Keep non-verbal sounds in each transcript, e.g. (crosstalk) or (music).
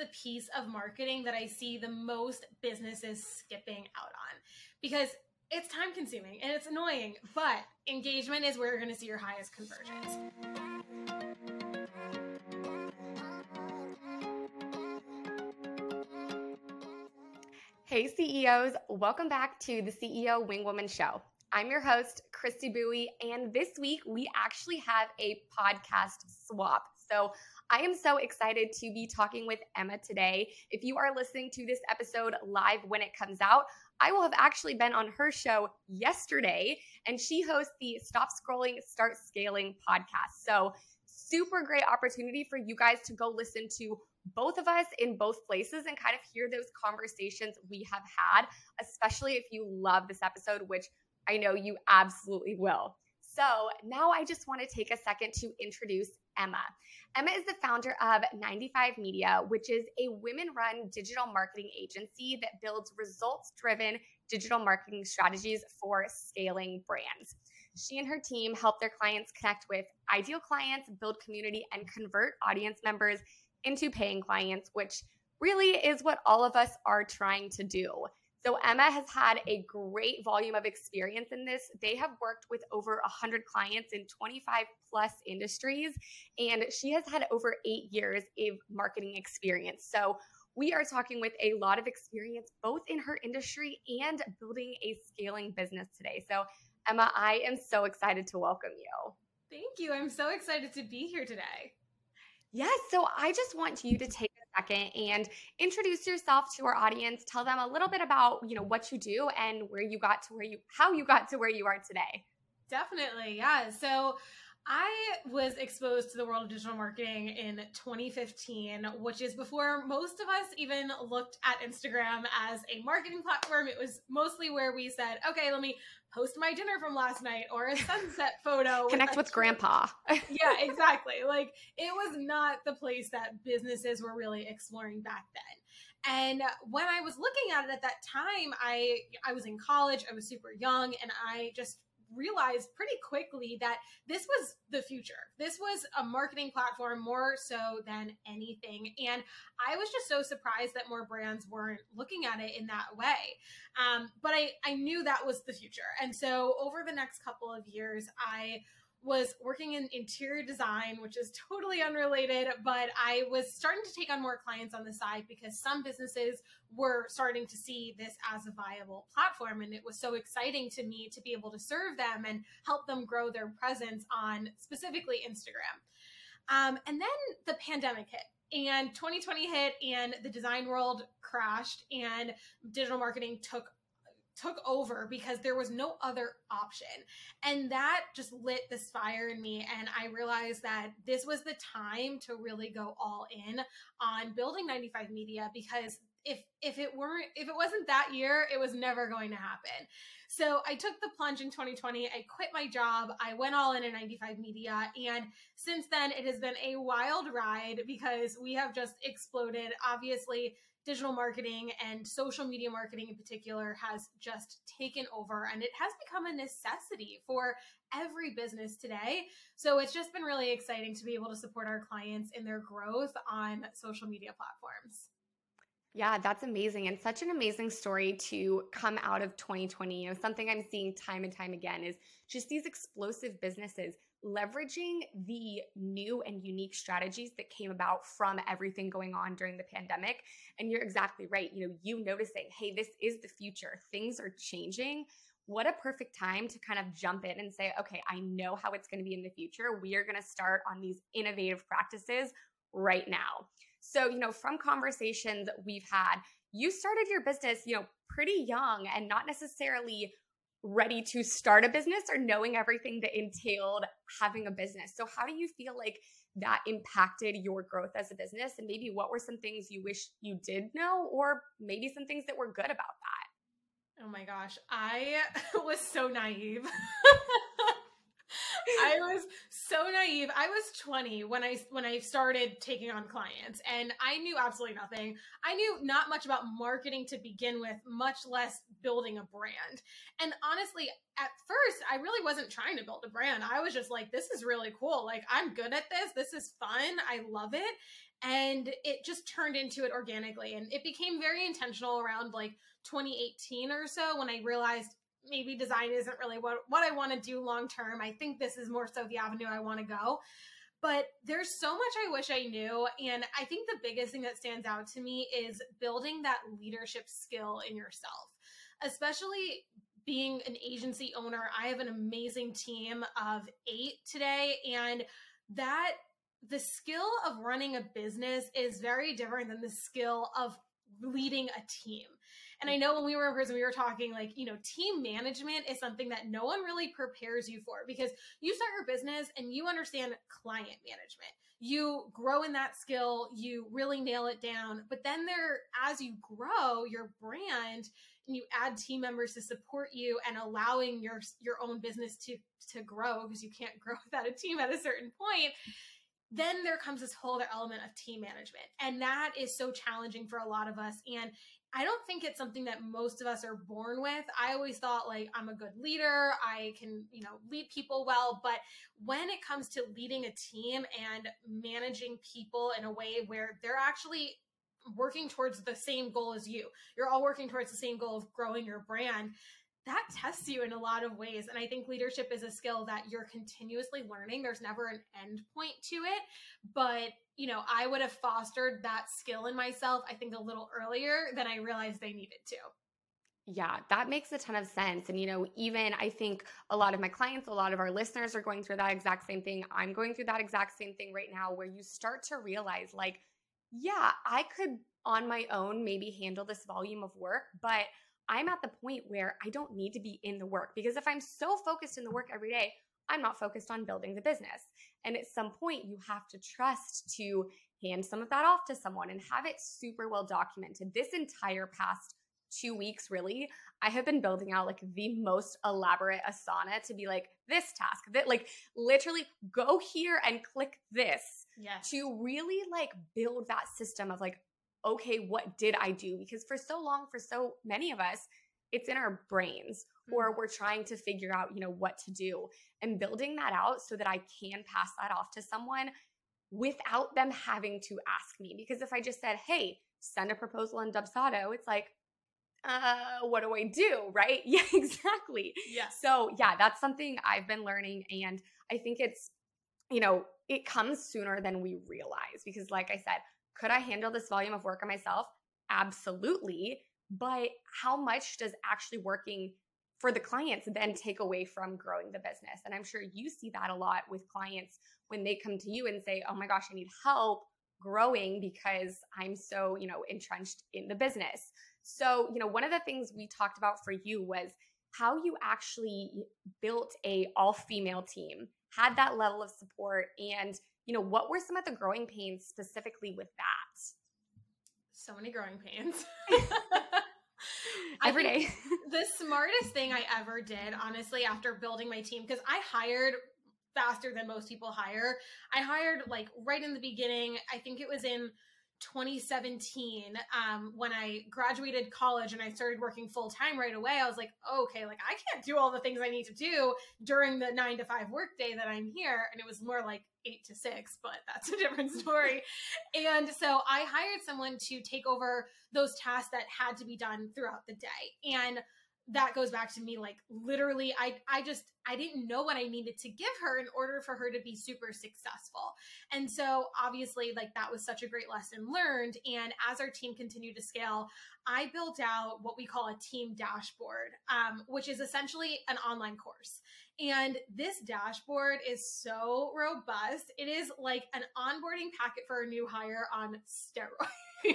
the piece of marketing that I see the most businesses skipping out on because it's time consuming and it's annoying, but engagement is where you're going to see your highest conversions. Hey, CEOs, welcome back to the CEO Wingwoman Show. I'm your host, Christy Bowie, and this week we actually have a podcast swap. So I am so excited to be talking with Emma today. If you are listening to this episode live when it comes out, I will have actually been on her show yesterday, and she hosts the Stop Scrolling, Start Scaling podcast. So, super great opportunity for you guys to go listen to both of us in both places and kind of hear those conversations we have had, especially if you love this episode, which I know you absolutely will. So now I just want to take a second to introduce Emma. Emma is the founder of 95 Media, which is a women run digital marketing agency that builds results driven digital marketing strategies for scaling brands. She and her team help their clients connect with ideal clients, build community, and convert audience members into paying clients, which really is what all of us are trying to do. So Emma has had a great volume of experience in this. They have worked with over 100 clients in 25 plus industries, and she has had over eight years of marketing experience. So we are talking with a lot of experience both in her industry and building a scaling business today. So, Emma, I am so excited to welcome you. Thank you. I'm so excited to be here today. Yes. So I just want you to take second and introduce yourself to our audience. Tell them a little bit about, you know, what you do and where you got to where you how you got to where you are today. Definitely. Yeah. So I was exposed to the world of digital marketing in 2015, which is before most of us even looked at Instagram as a marketing platform. It was mostly where we said, okay, let me post my dinner from last night or a sunset (laughs) photo. Connect with, with grandpa. (laughs) yeah, exactly. Like it was not the place that businesses were really exploring back then. And when I was looking at it at that time, I I was in college, I was super young, and I just realized pretty quickly that this was the future. This was a marketing platform more so than anything. And I was just so surprised that more brands weren't looking at it in that way. Um, but I, I knew that was the future. And so over the next couple of years, I was working in interior design, which is totally unrelated, but I was starting to take on more clients on the side because some businesses were starting to see this as a viable platform. And it was so exciting to me to be able to serve them and help them grow their presence on specifically Instagram. Um, and then the pandemic hit and 2020 hit and the design world crashed and digital marketing took took over because there was no other option. And that just lit this fire in me. And I realized that this was the time to really go all in on building 95 Media because if if it weren't if it wasn't that year it was never going to happen. So i took the plunge in 2020 i quit my job. I went all in at 95 media. And since then it has been a wild ride because we have just exploded. Obviously digital marketing and social media marketing in particular has just taken over and it has become a necessity for every business today. So it's just been really exciting to be able to support our clients in their growth on social media platforms. Yeah, that's amazing and such an amazing story to come out of 2020. You know, something I'm seeing time and time again is just these explosive businesses leveraging the new and unique strategies that came about from everything going on during the pandemic. And you're exactly right. You know, you noticing, hey, this is the future, things are changing. What a perfect time to kind of jump in and say, okay, I know how it's going to be in the future. We are going to start on these innovative practices right now. So, you know, from conversations we've had, you started your business, you know, pretty young and not necessarily ready to start a business or knowing everything that entailed having a business. So, how do you feel like that impacted your growth as a business? And maybe what were some things you wish you did know, or maybe some things that were good about that? Oh my gosh, I (laughs) was so naive. (laughs) I was so naive. I was 20 when I when I started taking on clients and I knew absolutely nothing. I knew not much about marketing to begin with, much less building a brand. And honestly, at first, I really wasn't trying to build a brand. I was just like this is really cool. Like I'm good at this. This is fun. I love it. And it just turned into it organically. And it became very intentional around like 2018 or so when I realized maybe design isn't really what, what I want to do long term. I think this is more so the avenue I want to go. But there's so much I wish I knew. And I think the biggest thing that stands out to me is building that leadership skill in yourself, especially being an agency owner. I have an amazing team of eight today. And that the skill of running a business is very different than the skill of leading a team. And I know when we were in prison, we were talking like, you know, team management is something that no one really prepares you for because you start your business and you understand client management. You grow in that skill, you really nail it down. But then there, as you grow your brand and you add team members to support you and allowing your your own business to to grow because you can't (laughs) grow without a team at a certain point then there comes this whole other element of team management. And that is so challenging for a lot of us. And I don't think it's something that most of us are born with. I always thought like I'm a good leader, I can, you know, lead people well, but when it comes to leading a team and managing people in a way where they're actually working towards the same goal as you, you're all working towards the same goal of growing your brand, that tests you in a lot of ways. And I think leadership is a skill that you're continuously learning. There's never an end point to it. But, you know, I would have fostered that skill in myself, I think, a little earlier than I realized they needed to. Yeah, that makes a ton of sense. And, you know, even I think a lot of my clients, a lot of our listeners are going through that exact same thing. I'm going through that exact same thing right now where you start to realize, like, yeah, I could on my own maybe handle this volume of work, but I'm at the point where I don't need to be in the work because if I'm so focused in the work every day, I'm not focused on building the business. And at some point, you have to trust to hand some of that off to someone and have it super well documented. This entire past two weeks, really, I have been building out like the most elaborate Asana to be like this task, that like literally go here and click this. Yes. To really like build that system of like, okay, what did I do? Because for so long, for so many of us, it's in our brains mm-hmm. or we're trying to figure out, you know, what to do and building that out so that I can pass that off to someone without them having to ask me. Because if I just said, hey, send a proposal in Dubsado, it's like, uh, what do I do? Right? (laughs) Yeah, exactly. Yeah. So, yeah, that's something I've been learning. And I think it's, you know, it comes sooner than we realize because, like I said, could I handle this volume of work on myself? Absolutely. But how much does actually working for the clients then take away from growing the business? And I'm sure you see that a lot with clients when they come to you and say, "Oh my gosh, I need help growing because I'm so, you know, entrenched in the business." So, you know, one of the things we talked about for you was how you actually built a all-female team, had that level of support and you know, what were some of the growing pains specifically with that? So many growing pains. (laughs) Every day. the smartest thing I ever did, honestly, after building my team, because I hired faster than most people hire. I hired like right in the beginning. I think it was in 2017 um, when I graduated college and I started working full time right away. I was like, okay, like I can't do all the things I need to do during the nine to five workday that I'm here. And it was more like eight to six, but that's a different (laughs) story. and so I hired someone to take over those tasks that had to be done throughout the day. And that goes back to me like literally i i just i didn't know what i needed to give her in order for her to be super successful. And so obviously like that was such a great lesson learned. And as our team continued to scale i built out what we call a team dashboard um, which is essentially an online course. And this dashboard is so robust. It is like an onboarding packet for a new hire on steroids. (laughs)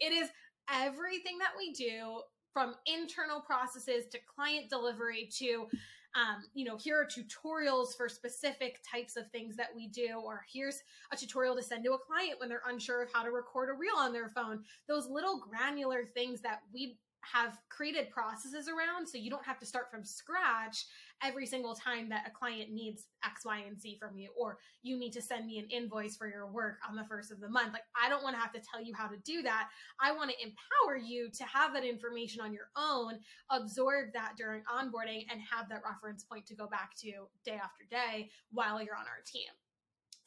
It is everything that we do from internal processes to client delivery to um, you know here are tutorials for specific types of things that we do or here's a tutorial to send to a client when they're unsure of how to record a reel on their phone. Those little granular things that we have created processes around so you don't have to start from scratch every single time that a client needs X, Y, and Z from you, or you need to send me an invoice for your work on the first of the month. Like, I don't want to have to tell you how to do that. I want to empower you to have that information on your own, absorb that during onboarding, and have that reference point to go back to day after day while you're on our team.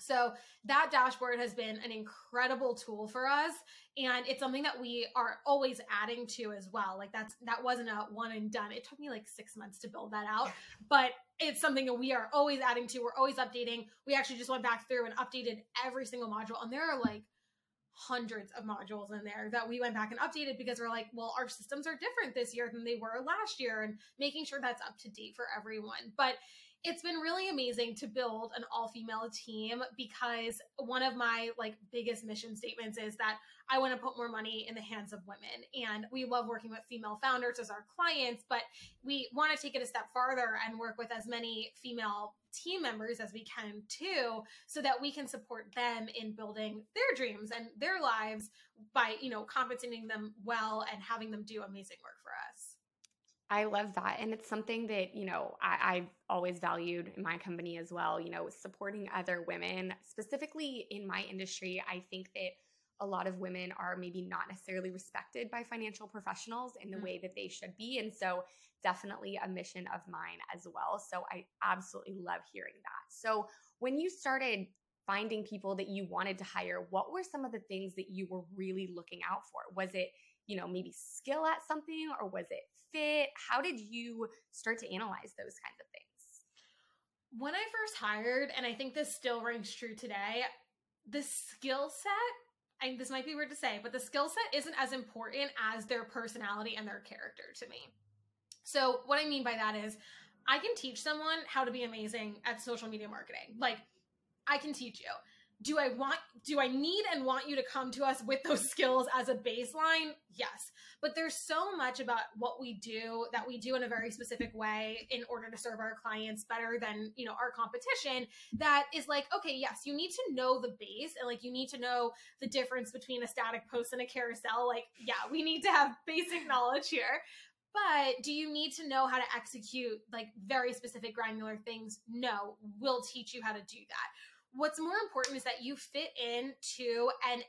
So that dashboard has been an incredible tool for us and it's something that we are always adding to as well. Like that's that wasn't a one and done. It took me like 6 months to build that out, but it's something that we are always adding to. We're always updating. We actually just went back through and updated every single module and there are like hundreds of modules in there that we went back and updated because we're like, well, our systems are different this year than they were last year and making sure that's up to date for everyone. But it's been really amazing to build an all-female team because one of my like biggest mission statements is that I want to put more money in the hands of women. And we love working with female founders as our clients but we want to take it a step farther and work with as many female team members as we can too so that we can support them in building their dreams and their lives by you know compensating them well and having them do amazing work for us I love that. And it's something that, you know, I, have always valued in my company as well, you know, supporting other women. Specifically in my industry, I think that a lot of women are maybe not necessarily respected by financial professionals in the mm-hmm. way that they should be. And so, definitely a mission of mine as well. So, I absolutely love hearing that. So, when you started finding people that you wanted to hire, what were some of the things that you were really looking out for? Was it, you know, maybe skill at something or was it fit? How did you start to analyze those kinds of things? When I first hired, and I think this still rings true today, the skill set, and this might be weird to say, but the skill set isn't as important as their personality and their character to me. So, what I mean by that is, I can teach someone how to be amazing at social media marketing. Like, I can teach you do I want do I need and want you to come to us with those (laughs) skills as a baseline? Yes. But there's so much about what we do that we do in a very specific way in order to serve our clients better than, you know, our competition that is like, okay, yes, you need to know the base and like you need to know the difference between a static post and a carousel. Like, yeah, we need to have (laughs) basic knowledge here. But do you need to know how to execute like very specific granular things? No, we'll teach you how to do that what's more important is that you fit into and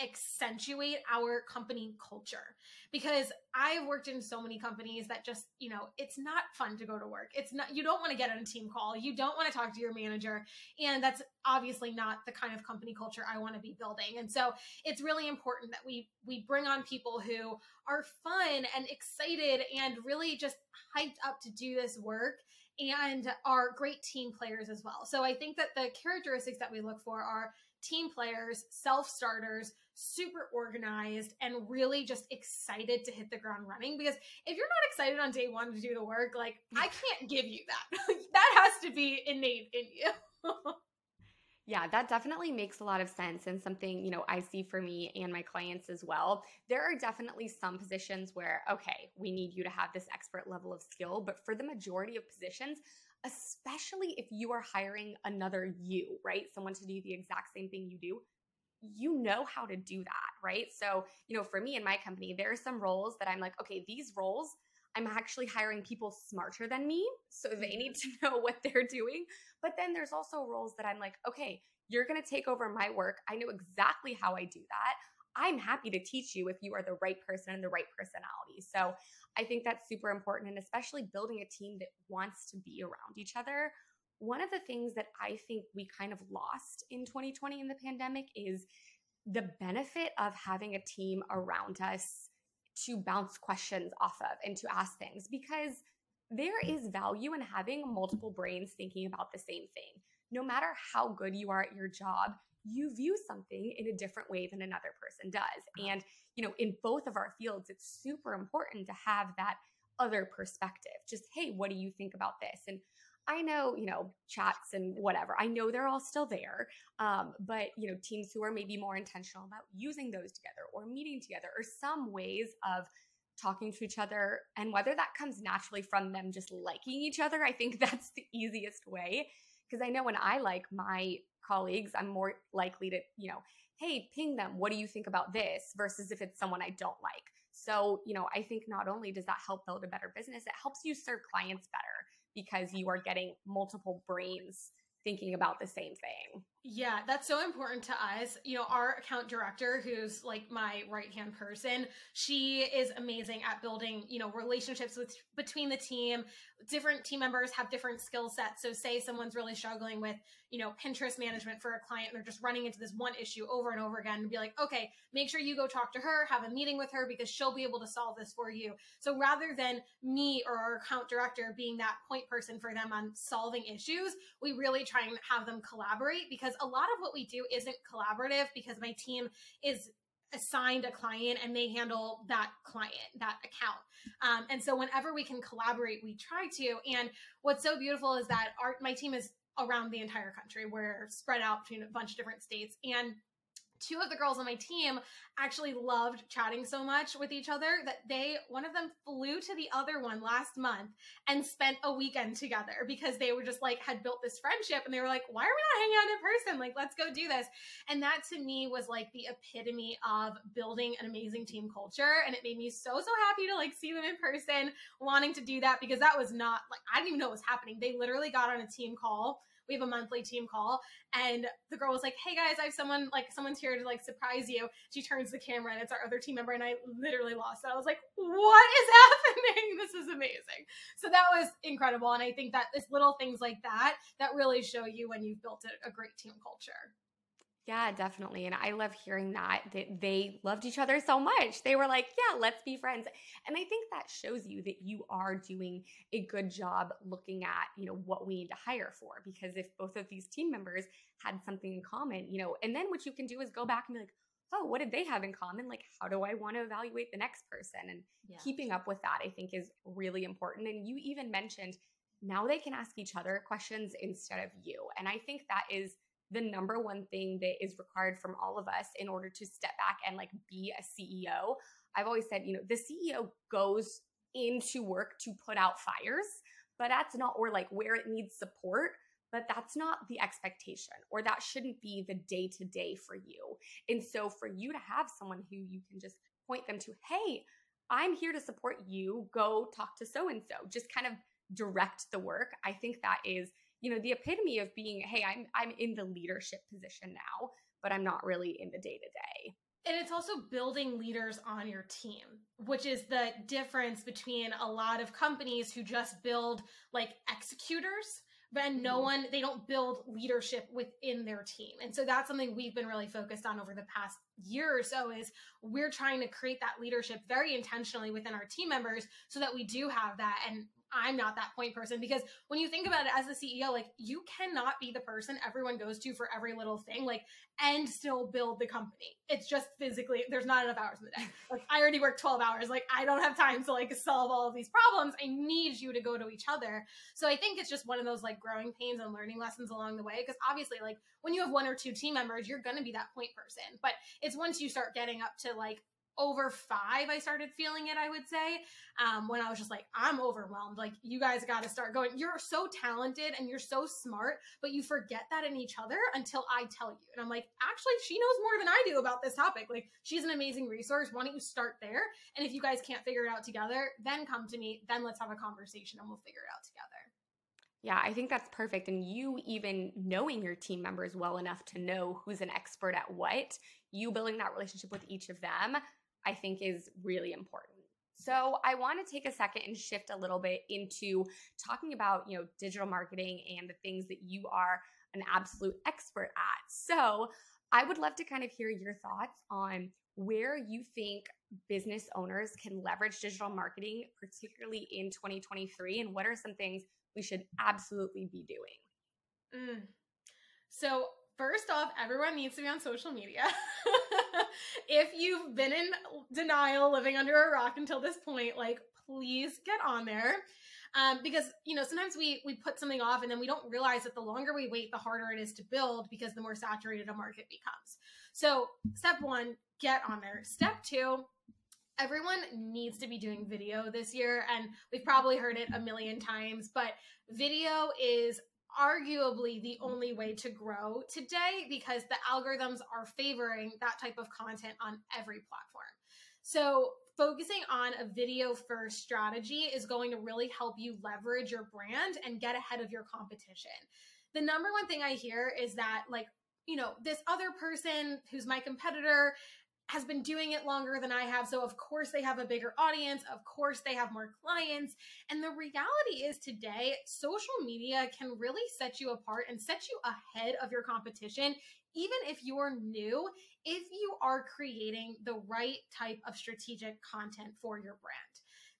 accentuate our company culture because I've worked in so many companies that just, you know, it's not fun to go to work. It's not, you don't want to get on a team call. You don't want to talk to your manager. And that's obviously not the kind of company culture I want to be building. And so it's really important that we, we bring on people who are fun and excited and really just hyped up to do this work and are great team players as well. So I think that the characteristics that we look for are team players, self starters, super organized, and really just excited to hit the ground running. Because if you're not excited on day one to do the work, like I can't give you that. (laughs) that has to be innate in you. (laughs) Yeah, that definitely makes a lot of sense and something, you know, I see for me and my clients as well. There are definitely some positions where, okay, we need you to have this expert level of skill, but for the majority of positions, especially if you are hiring another you, right? Someone to do the exact same thing you do, you know how to do that, right? So, you know, for me and my company, there are some roles that I'm like, okay, these roles I'm actually hiring people smarter than me. So they need mm-hmm. to (laughs) know what they're doing. But then there's also roles that I'm like, okay, you're going to take over my work. I know exactly how I do that. I'm happy to teach you if you are the right person and the right personality. So I think that's super important. And especially building a team that wants to be around each other. One of the things that I think we kind of lost in 2020 in the pandemic is the benefit of having a team around us to bounce questions off of and to ask things because there is value in having multiple brains thinking about the same thing. No matter how good you are at your job, you view something in a different way than another person does. And, you know, in both of our fields, it's super important to have that other perspective. Just, hey, what do you think about this? And I know, you know, chats and whatever. I know they're all still there. Um, but, you know, teams who are maybe more intentional about using those together or meeting together or some ways of talking to each other and whether that comes naturally from them just liking each other, I think (laughs) that's the easiest way. Because I know when I like my colleagues, I'm more likely to, you know, hey, ping them. What do you think about this? Versus if it's someone I don't like. So, you know, I think not only does that help build a better business, it helps you serve clients better because you are getting multiple brains thinking about the same thing. Yeah, that's so important to us. You know, our account director, who's like my right hand person, she is amazing at building, you know, relationships with between the team. Different team members have different skill sets. So, say someone's really struggling with, you know, Pinterest management for a client, and they're just running into this one issue over and over again, and be like, okay, make sure you go talk to her, have a meeting with her because she'll be able to solve this for you. So, rather than me or our account director being that point person for them on solving issues, we really try and have them collaborate because a lot of what we do isn't collaborative because my team is assigned a client and they handle that client that account. Um, and so whenever we can collaborate we try to. And what's so beautiful is that our my team is around the entire country. We're spread out between a bunch of different states and two of the girls on my team actually loved chatting so much with each other that they one of them flew to the other one last month and spent a weekend together because they were just like had built this friendship and they were like why are we not hanging out in person? Like let's go do this. And that to me was like the epitome of building an amazing team culture. And it made me so so happy to like see them in person wanting to do that because that was not like i didn't even know what was happening. They literally got on a team call we have a monthly team call and the girl was like hey guys i have someone like someone's here to like surprise you. She turns the camera and it's our other team member and i literally lost it. I was like what is (laughs) happening? This is amazing. So that was incredible and i think that it's little things like that that really show you when you've built a, a great team culture yeah, definitely. And I love hearing that, that they loved each other so much. They were like, yeah, let's be friends. And I think that shows you that you are doing a good job looking at, you know, what we need to hire for. Because if both of these team members had something in common, you know, and then what you can do is go back and be like, oh, what did they have in common? Like, how do I want to evaluate the next person? And yeah. keeping up with that, I think, is really important. And you even mentioned now they can ask each other questions instead of you. And I think that is the number one thing that is required from all of us in order to step back and like be a CEO. I've always said, you know, the CEO goes into work to put out fires, but that's not, or like where it needs support, but that's not the expectation, or that shouldn't be the day to day for you. And so for you to have someone who you can just point them to, hey, I'm here to support you, go talk to so and so, just kind of direct the work. I think that is you know the epitome of being hey i'm i'm in the leadership position now but i'm not really in the day to day and it's also building leaders on your team which is the difference between a lot of companies who just build like executors but no mm-hmm. one they don't build leadership within their team. And so that's something we've been really focused on over the past year or so is we're trying to create that leadership very intentionally within our team members so that we do have that. And I'm not that point person because when you think about it as a CEO, like you cannot be the person everyone goes to for every little thing, like and still build the company. It's just physically there's not enough hours in the day. Like I already work 12 hours. Like I don't have time to like solve all of these problems. I need you to go to each other. So I think it's just one of those like growing pains and learning lessons along the way. Because obviously, like when you have one or two team members, you're gonna be that point person. But it's once you start getting up to like over five, I started feeling it, I would say, um, when I was just like, I'm overwhelmed. Like, you guys got to start going. You're so talented and you're so smart, but you forget that in each other until I tell you. And I'm like, actually, she knows more than I do about this topic. Like, she's an amazing resource. Why don't you start there? And if you guys can't figure it out together, then come to me. Then let's have a conversation and we'll figure it out together. Yeah, I think that's perfect. And you even knowing your team members well enough to know who's an expert at what, you building that relationship with each of them I think is really important. So I want to take a second and shift a little bit into talking about, you know, digital marketing and the things that you are an absolute expert at. So I would love to kind of hear your thoughts on where you think business owners can leverage digital marketing, particularly in 2023, and what are some things we should absolutely be doing? Mm. So first off, everyone needs to be on social media. (laughs) (laughs) if you've been in denial, living under a rock until this point, like please get on there. Um, because you know sometimes we we put something off and then we don't realize that the longer we wait the harder it is to build because the more saturated a market becomes so step one get on there step two everyone needs to be doing video this year and we've probably heard it a million times but video is arguably the mm-hmm. only way to grow today because the algorithms are favoring that type of content on every platform. So, focusing on a video first strategy is going to really help you leverage your brand and get ahead of your competition. The number one thing I hear is that, like, you know, this other person who's my competitor has been doing it longer than I have. So, of course, they have a bigger audience. Of course, they have more clients. And the reality is today, social media can really set you apart and set you ahead of your competition, even if you're new, if you are creating the right type of strategic content for your brand.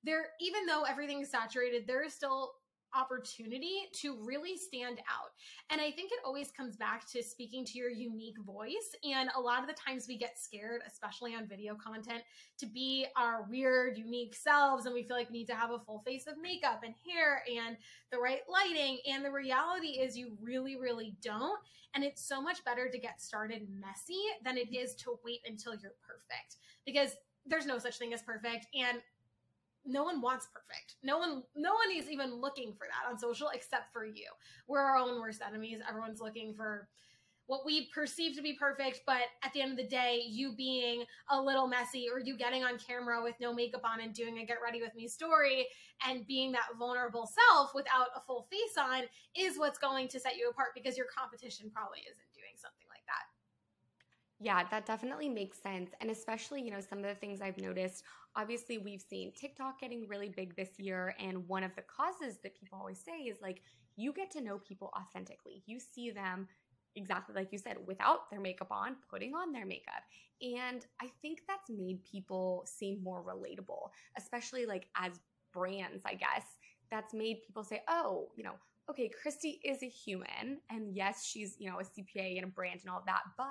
There, even though everything is saturated, there is still opportunity to really stand out. And I think it always comes back to speaking to your unique voice. And a lot of the times we get scared, especially on video content, to be our weird, unique selves. And we feel like we need to have a full face of makeup and hair and the right lighting. And the reality is, you really, really don't. And it's so much better to get started messy than it is to wait until you're perfect because there's no such thing as perfect. And no one wants perfect. No one no one is even looking for that on social except for you. We're our own worst enemies. Everyone's looking for what we perceive to be perfect, but at the end of the day, you being a little messy or you getting on camera with no makeup on and doing a get ready with me story and being that vulnerable self without a full face on is what's going to set you apart because your competition probably isn't doing something like. Yeah, that definitely makes sense. And especially, you know, some of the things I've noticed, obviously, we've seen TikTok getting really big this year. And one of the causes that people always say is like, you get to know people authentically. You see them exactly like you said, without their makeup on, putting on their makeup. And I think that's made people seem more relatable, especially like as brands, I guess. That's made people say, oh, you know, okay, Christy is a human. And yes, she's, you know, a CPA and a brand and all that, but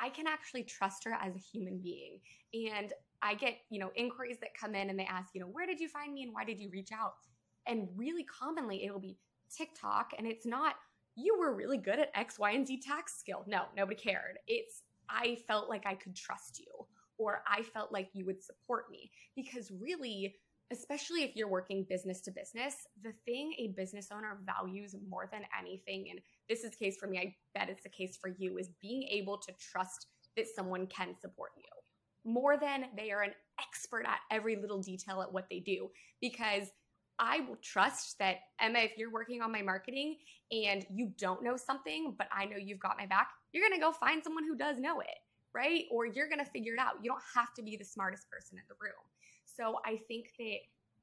I can actually trust her as a human being. And I get, you know, inquiries that come in and they ask, you know, where did you find me and why did you reach out? And really commonly it'll be TikTok and it's not you were really good at X, Y, and Z tax skill. No, nobody cared. It's I felt like I could trust you or I felt like you would support me because really especially if you're working business to business, the thing a business owner values more than anything, and this is the case for me, I bet it's the case for you, is being able to trust that someone can support you more than they are an expert at every little detail at what they do. Because I will trust that, Emma, if you're working on my marketing and you don't know something, but I know you've got my back, you're gonna go find someone who does know it, right? Or you're gonna figure it out. You don't have to be the smartest person in the room. So I think that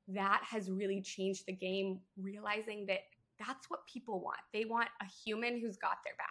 that has really changed the game, realizing that that's what people want. They want a human who's got their back.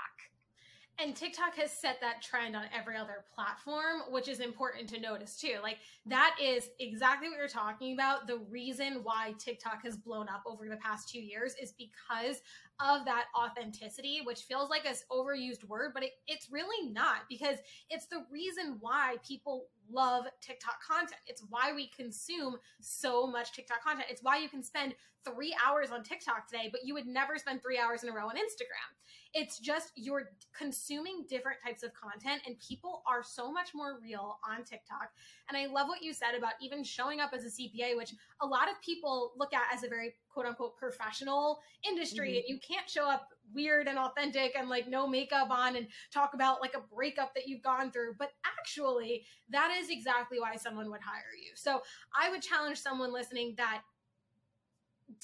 And TikTok has set that trend on every other platform, which is important to notice too. Like, that is exactly what you're talking about. The reason why TikTok has blown up over the past two years is because of that authenticity, which feels like an overused word, but it, it's really not because it's the reason why people love TikTok content. It's why we consume so much TikTok content. It's why you can spend three hours on TikTok today, but you would never spend three hours in a row on Instagram. It's just you're consuming different types of content, and people are so much more real on TikTok. And I love what you said about even showing up as a CPA, which a lot of people look at as a very quote unquote professional industry. Mm-hmm. You can't show up weird and authentic and like no makeup on and talk about like a breakup that you've gone through. But actually, that is exactly why someone would hire you. So I would challenge someone listening that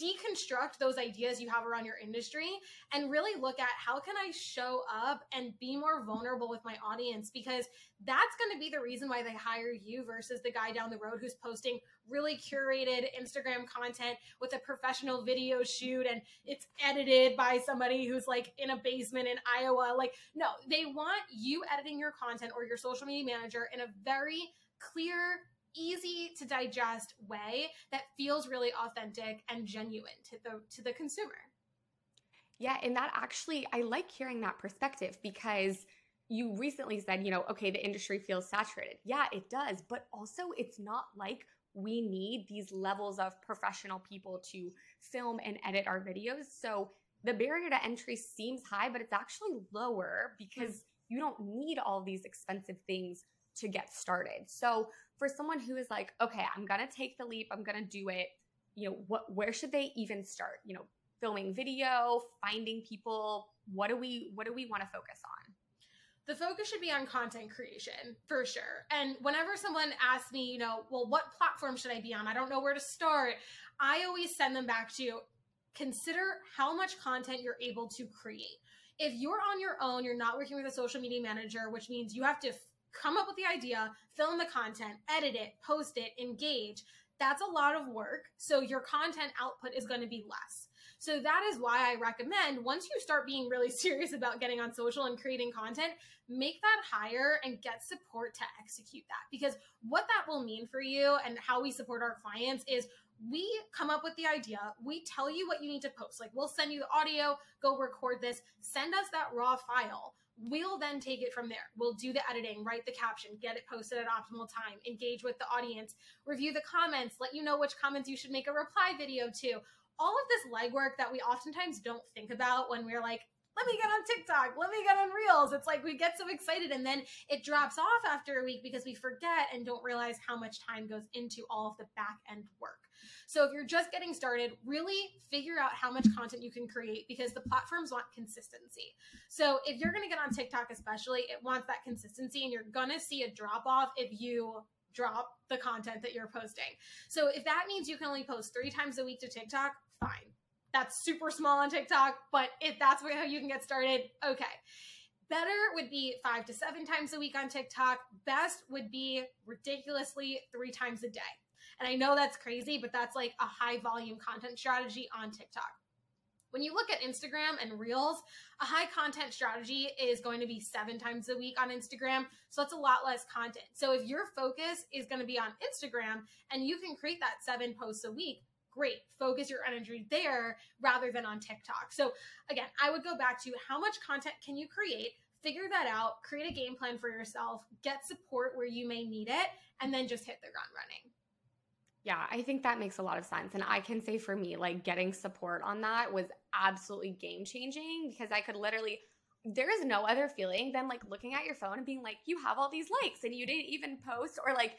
deconstruct those ideas you have around your industry and really look at how can I show up and be more vulnerable with my audience because that's going to be the reason why they hire you versus the guy down the road who's posting really curated Instagram content with a professional video shoot and it's edited by somebody who's like in a basement in Iowa. Like no they want you editing your content or your social media manager in a very clear easy to digest way that feels really authentic and genuine to the to the consumer. Yeah, and that actually I like hearing that perspective because you recently said, you know, okay, the industry feels saturated. Yeah, it does, but also it's not like we need these levels of professional people to film and edit our videos. So the barrier to entry seems high, but it's actually lower because mm-hmm. you don't need all these expensive things to get started. So for someone who is like, okay, I'm to take the leap, I'm to do it, you know, what where should they even start? You know, filming video, finding people, what do we what do we want to focus on? the focus should be on content creation for sure. And whenever someone asks me, you know, well, what platform should I be on? I don't know where to start. I always send them back to you. consider how much content you're able to create if you're on your own, you're not working with a social media manager, which means you have to come up with the idea, film the content, edit it, post it, engage. That's a lot of work. So your content output is going to be less. So that is why I recommend once you start being really (laughs) serious about getting on social and creating content, make that hire and get support to execute that. Because what that will mean for you and how we support our clients is we come up with the idea, we tell you what you need to post. Like we'll send you the audio, go record this, send us that raw file. We'll then take it from there. We'll do the editing, write the caption, get it posted at optimal time, engage with the audience, review the comments, let you know which comments you should make a reply video to. All of this legwork that we oftentimes don't think about when we're like, let me get on TikTok, let me get on Reels. It's like we get so excited and then it drops off after a week because we forget and don't realize how much time goes into all of the back end work. So if you're just getting started, really figure out how much content you can create because the platforms want consistency. So if you're going to get on TikTok, especially, it wants that consistency and you're going to see a drop off if you drop the content that you're posting. So if that means you can only post three times a week to TikTok, fine. That's super small on TikTok, but if that's how you can get started, okay. Better would be five to seven times a week on TikTok. Best would be ridiculously three times a day. And I know that's crazy, but that's like a high volume content strategy on TikTok. When you look at Instagram and Reels, a high content strategy is going to be seven times a week on Instagram. So that's a lot less content. So if your focus is going to be on Instagram and you can create that seven posts a week, great. Focus your energy there rather than on TikTok. So again, I would go back to how much content can you create? Figure that out, create a game plan for yourself, get support where you may need it, and then just hit the ground running. Yeah, I think that makes a lot of sense. And I can say for me, like getting support on that was absolutely game changing because I could literally, there is no other feeling than like looking at your phone and being like, you have all these likes and you didn't even post, or like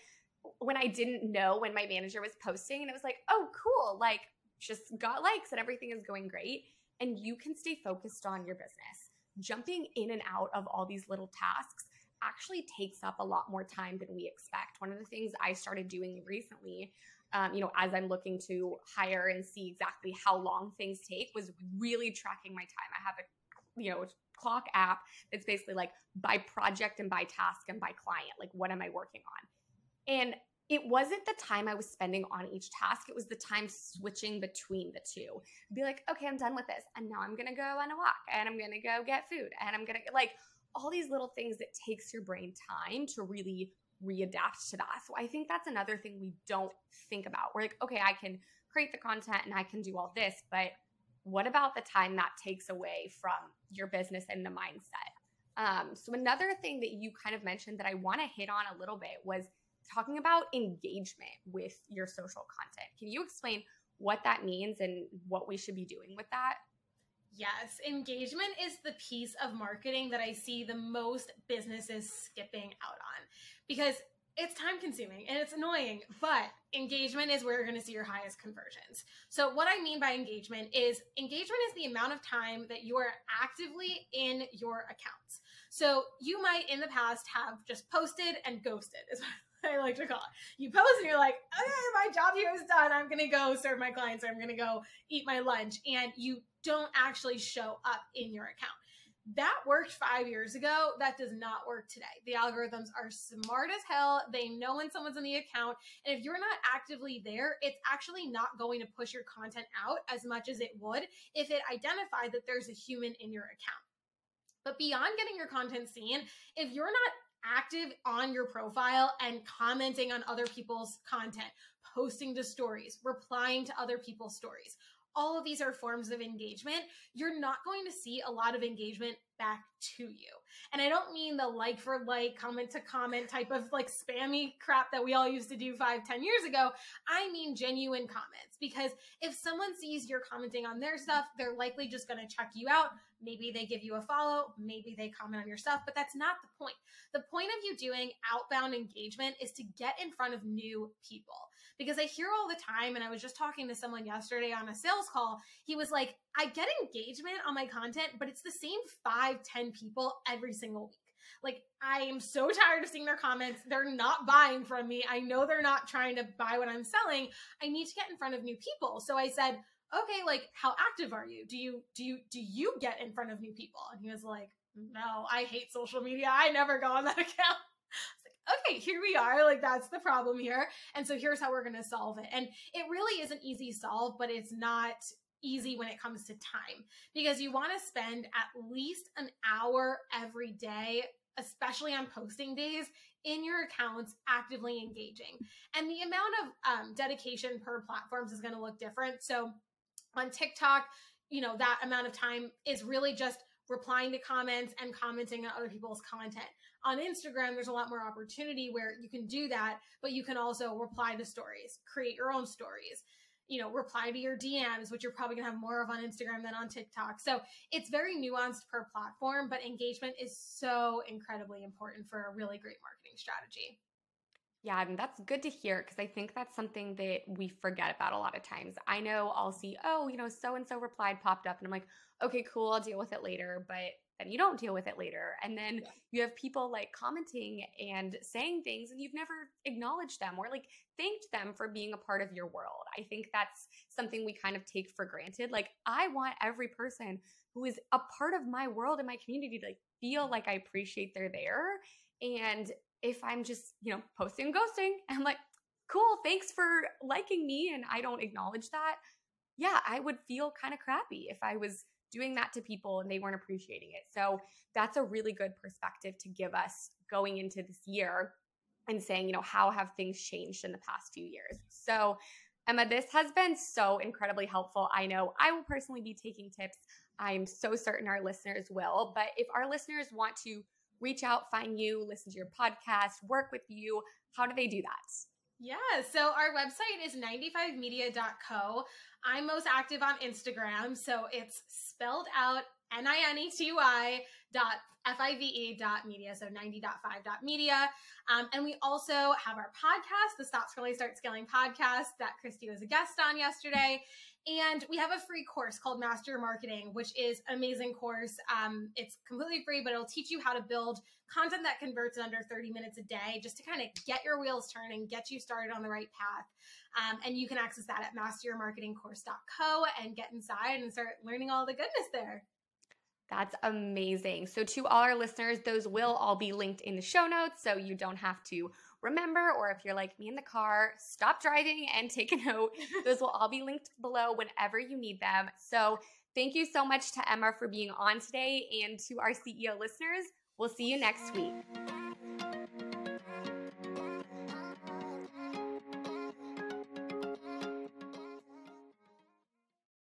when I didn't know when my manager was posting and it was like, oh, cool, like just got likes and everything is going great. And you can stay focused on your business. Jumping in and out of all these little tasks actually takes up a lot more time than we expect. One of the things I started doing recently um, you know, as I'm looking to hire and see exactly how long things take, was really tracking my time. I have a, you know, clock app that's basically like by project and by task and by client. Like, what am I working on? And it wasn't the time I was spending on each task. It was the time switching between the two. Be like, okay, I'm done with this. And now I'm going to go on a walk and I'm going to go get food and I'm going to like all these little things that takes your brain time to really readapt to that. So I think that's another thing we don't think about. We're like, okay, I can create the content and I can do all this, but what about the time that takes away from your business and the mindset? Um, so another thing that you kind of mentioned that I want to hit on a little bit was talking about engagement with your social content. Can you explain what that means and what we should be doing with that? Yes, engagement is the piece of marketing that I see the most businesses skipping out on because it's time consuming and it's annoying, but engagement is where you're going to see your highest conversions. So, what I mean by engagement is engagement is the amount of time that you are actively in your accounts. So, you might in the past have just posted and ghosted, is (laughs) I like to call it. You post and you're like, okay, my job here is done. I'm going to go serve my clients or I'm going to go eat my lunch. And you don't actually show up in your account that worked five years ago. That does not work today. The algorithms are smart as hell. They know when someone's in the account. And if you're not actively there, it's actually not going to push your content out as much as it would if it identified that there's a human in your account. But beyond getting your content seen, if you're not active on your profile and commenting on other people's content, posting to stories, replying to other people's stories, all of these are forms of engagement, you're not going to see a lot of engagement back to you. And I don't mean the like for like, comment to comment type of like spammy crap that we all used to do five, ten years ago. I mean genuine comments because if someone sees you're commenting on their stuff, they're likely just going to check you out. Maybe they give you a follow, maybe they comment on your stuff, but that's not the point. The point of you doing outbound engagement is to get in front of new people because I hear all the time, and I was just talking to someone yesterday on a sales call. He was like, I get engagement on my content, but it's the same five, ten people every single week. Like, I am so tired of seeing their comments. They're not buying from me. I know they're not trying to buy what I'm selling. I need to get in front of new people. So I said, okay, like how active are you? Do you do you do you get in front of new people? And he was like, no, I hate social media. I never go on that (laughs) account. okay, here we are. Like, that's the problem here. And so here's how we're going to solve it. And it really is an easy solve, but it's not easy when it comes to time because you want to spend at least an hour every day especially on posting days in your accounts actively engaging and the amount of um, dedication per platforms is going to look different so on tiktok you know that amount of time is really just replying to comments and commenting on other people's content. On Instagram, there's a lot more opportunity where you can do that, but you can also reply to stories, create your own stories, you know, reply to your DMs, which you're probably gonna have more of on Instagram than on TikTok. So it's very nuanced per platform, but engagement is so incredibly important for a really great marketing strategy. Yeah, and that's good to hear because I think that's something that we forget about a lot of times. I know I'll see, oh, you know, so and so replied popped up, and I'm like, okay, cool, I'll deal with it later. But then you don't deal with it later. And then yeah. you have people like commenting and saying things, and you've never acknowledged them or like thanked them for being a part of your world. I think that's something we kind of take for granted. Like, I want every person who is a part of my world and my community to like, feel like I appreciate they're there. And if I'm just, you know, posting and ghosting, (laughs) I'm like, cool, thanks for liking me, and I don't acknowledge that, yeah, I would feel kind of crappy if I was doing that to people and they weren't appreciating it. So that's a really good perspective to give us going into this year and saying, you know, how have things changed in the past few years? So, Emma, this has been so incredibly helpful. I know I will personally be taking tips. I'm so certain our listeners will. But if our listeners want to reach out, find you, listen to your podcast, work with you, how do they do that? Yeah, so our website is 95media.co. I'm most active on Instagram, so it's spelled out N I N E T Y dot F I V E dot media, so 90.5 dot media. Um, and we also have our podcast, the Stop Scrolling Start Scaling podcast that Christy was a guest on yesterday. And we have a free course called Master Marketing, which is amazing course. Um, it's completely free, but it'll teach you how to build content that converts in under 30 minutes a day just to kind of get your wheels turning, get you started on the right path. Um, and you can access that at masteryourmarketingcourse.co and get inside and start learning all the goodness there. That's amazing. So, to all our listeners, those will all be linked in the show notes so you don't have to remember, or if you're like me in the car, stop driving and take a note. (laughs) those will all be linked below whenever you need them. So, thank you so much to Emma for being on today and to our CEO listeners. We'll see you next week.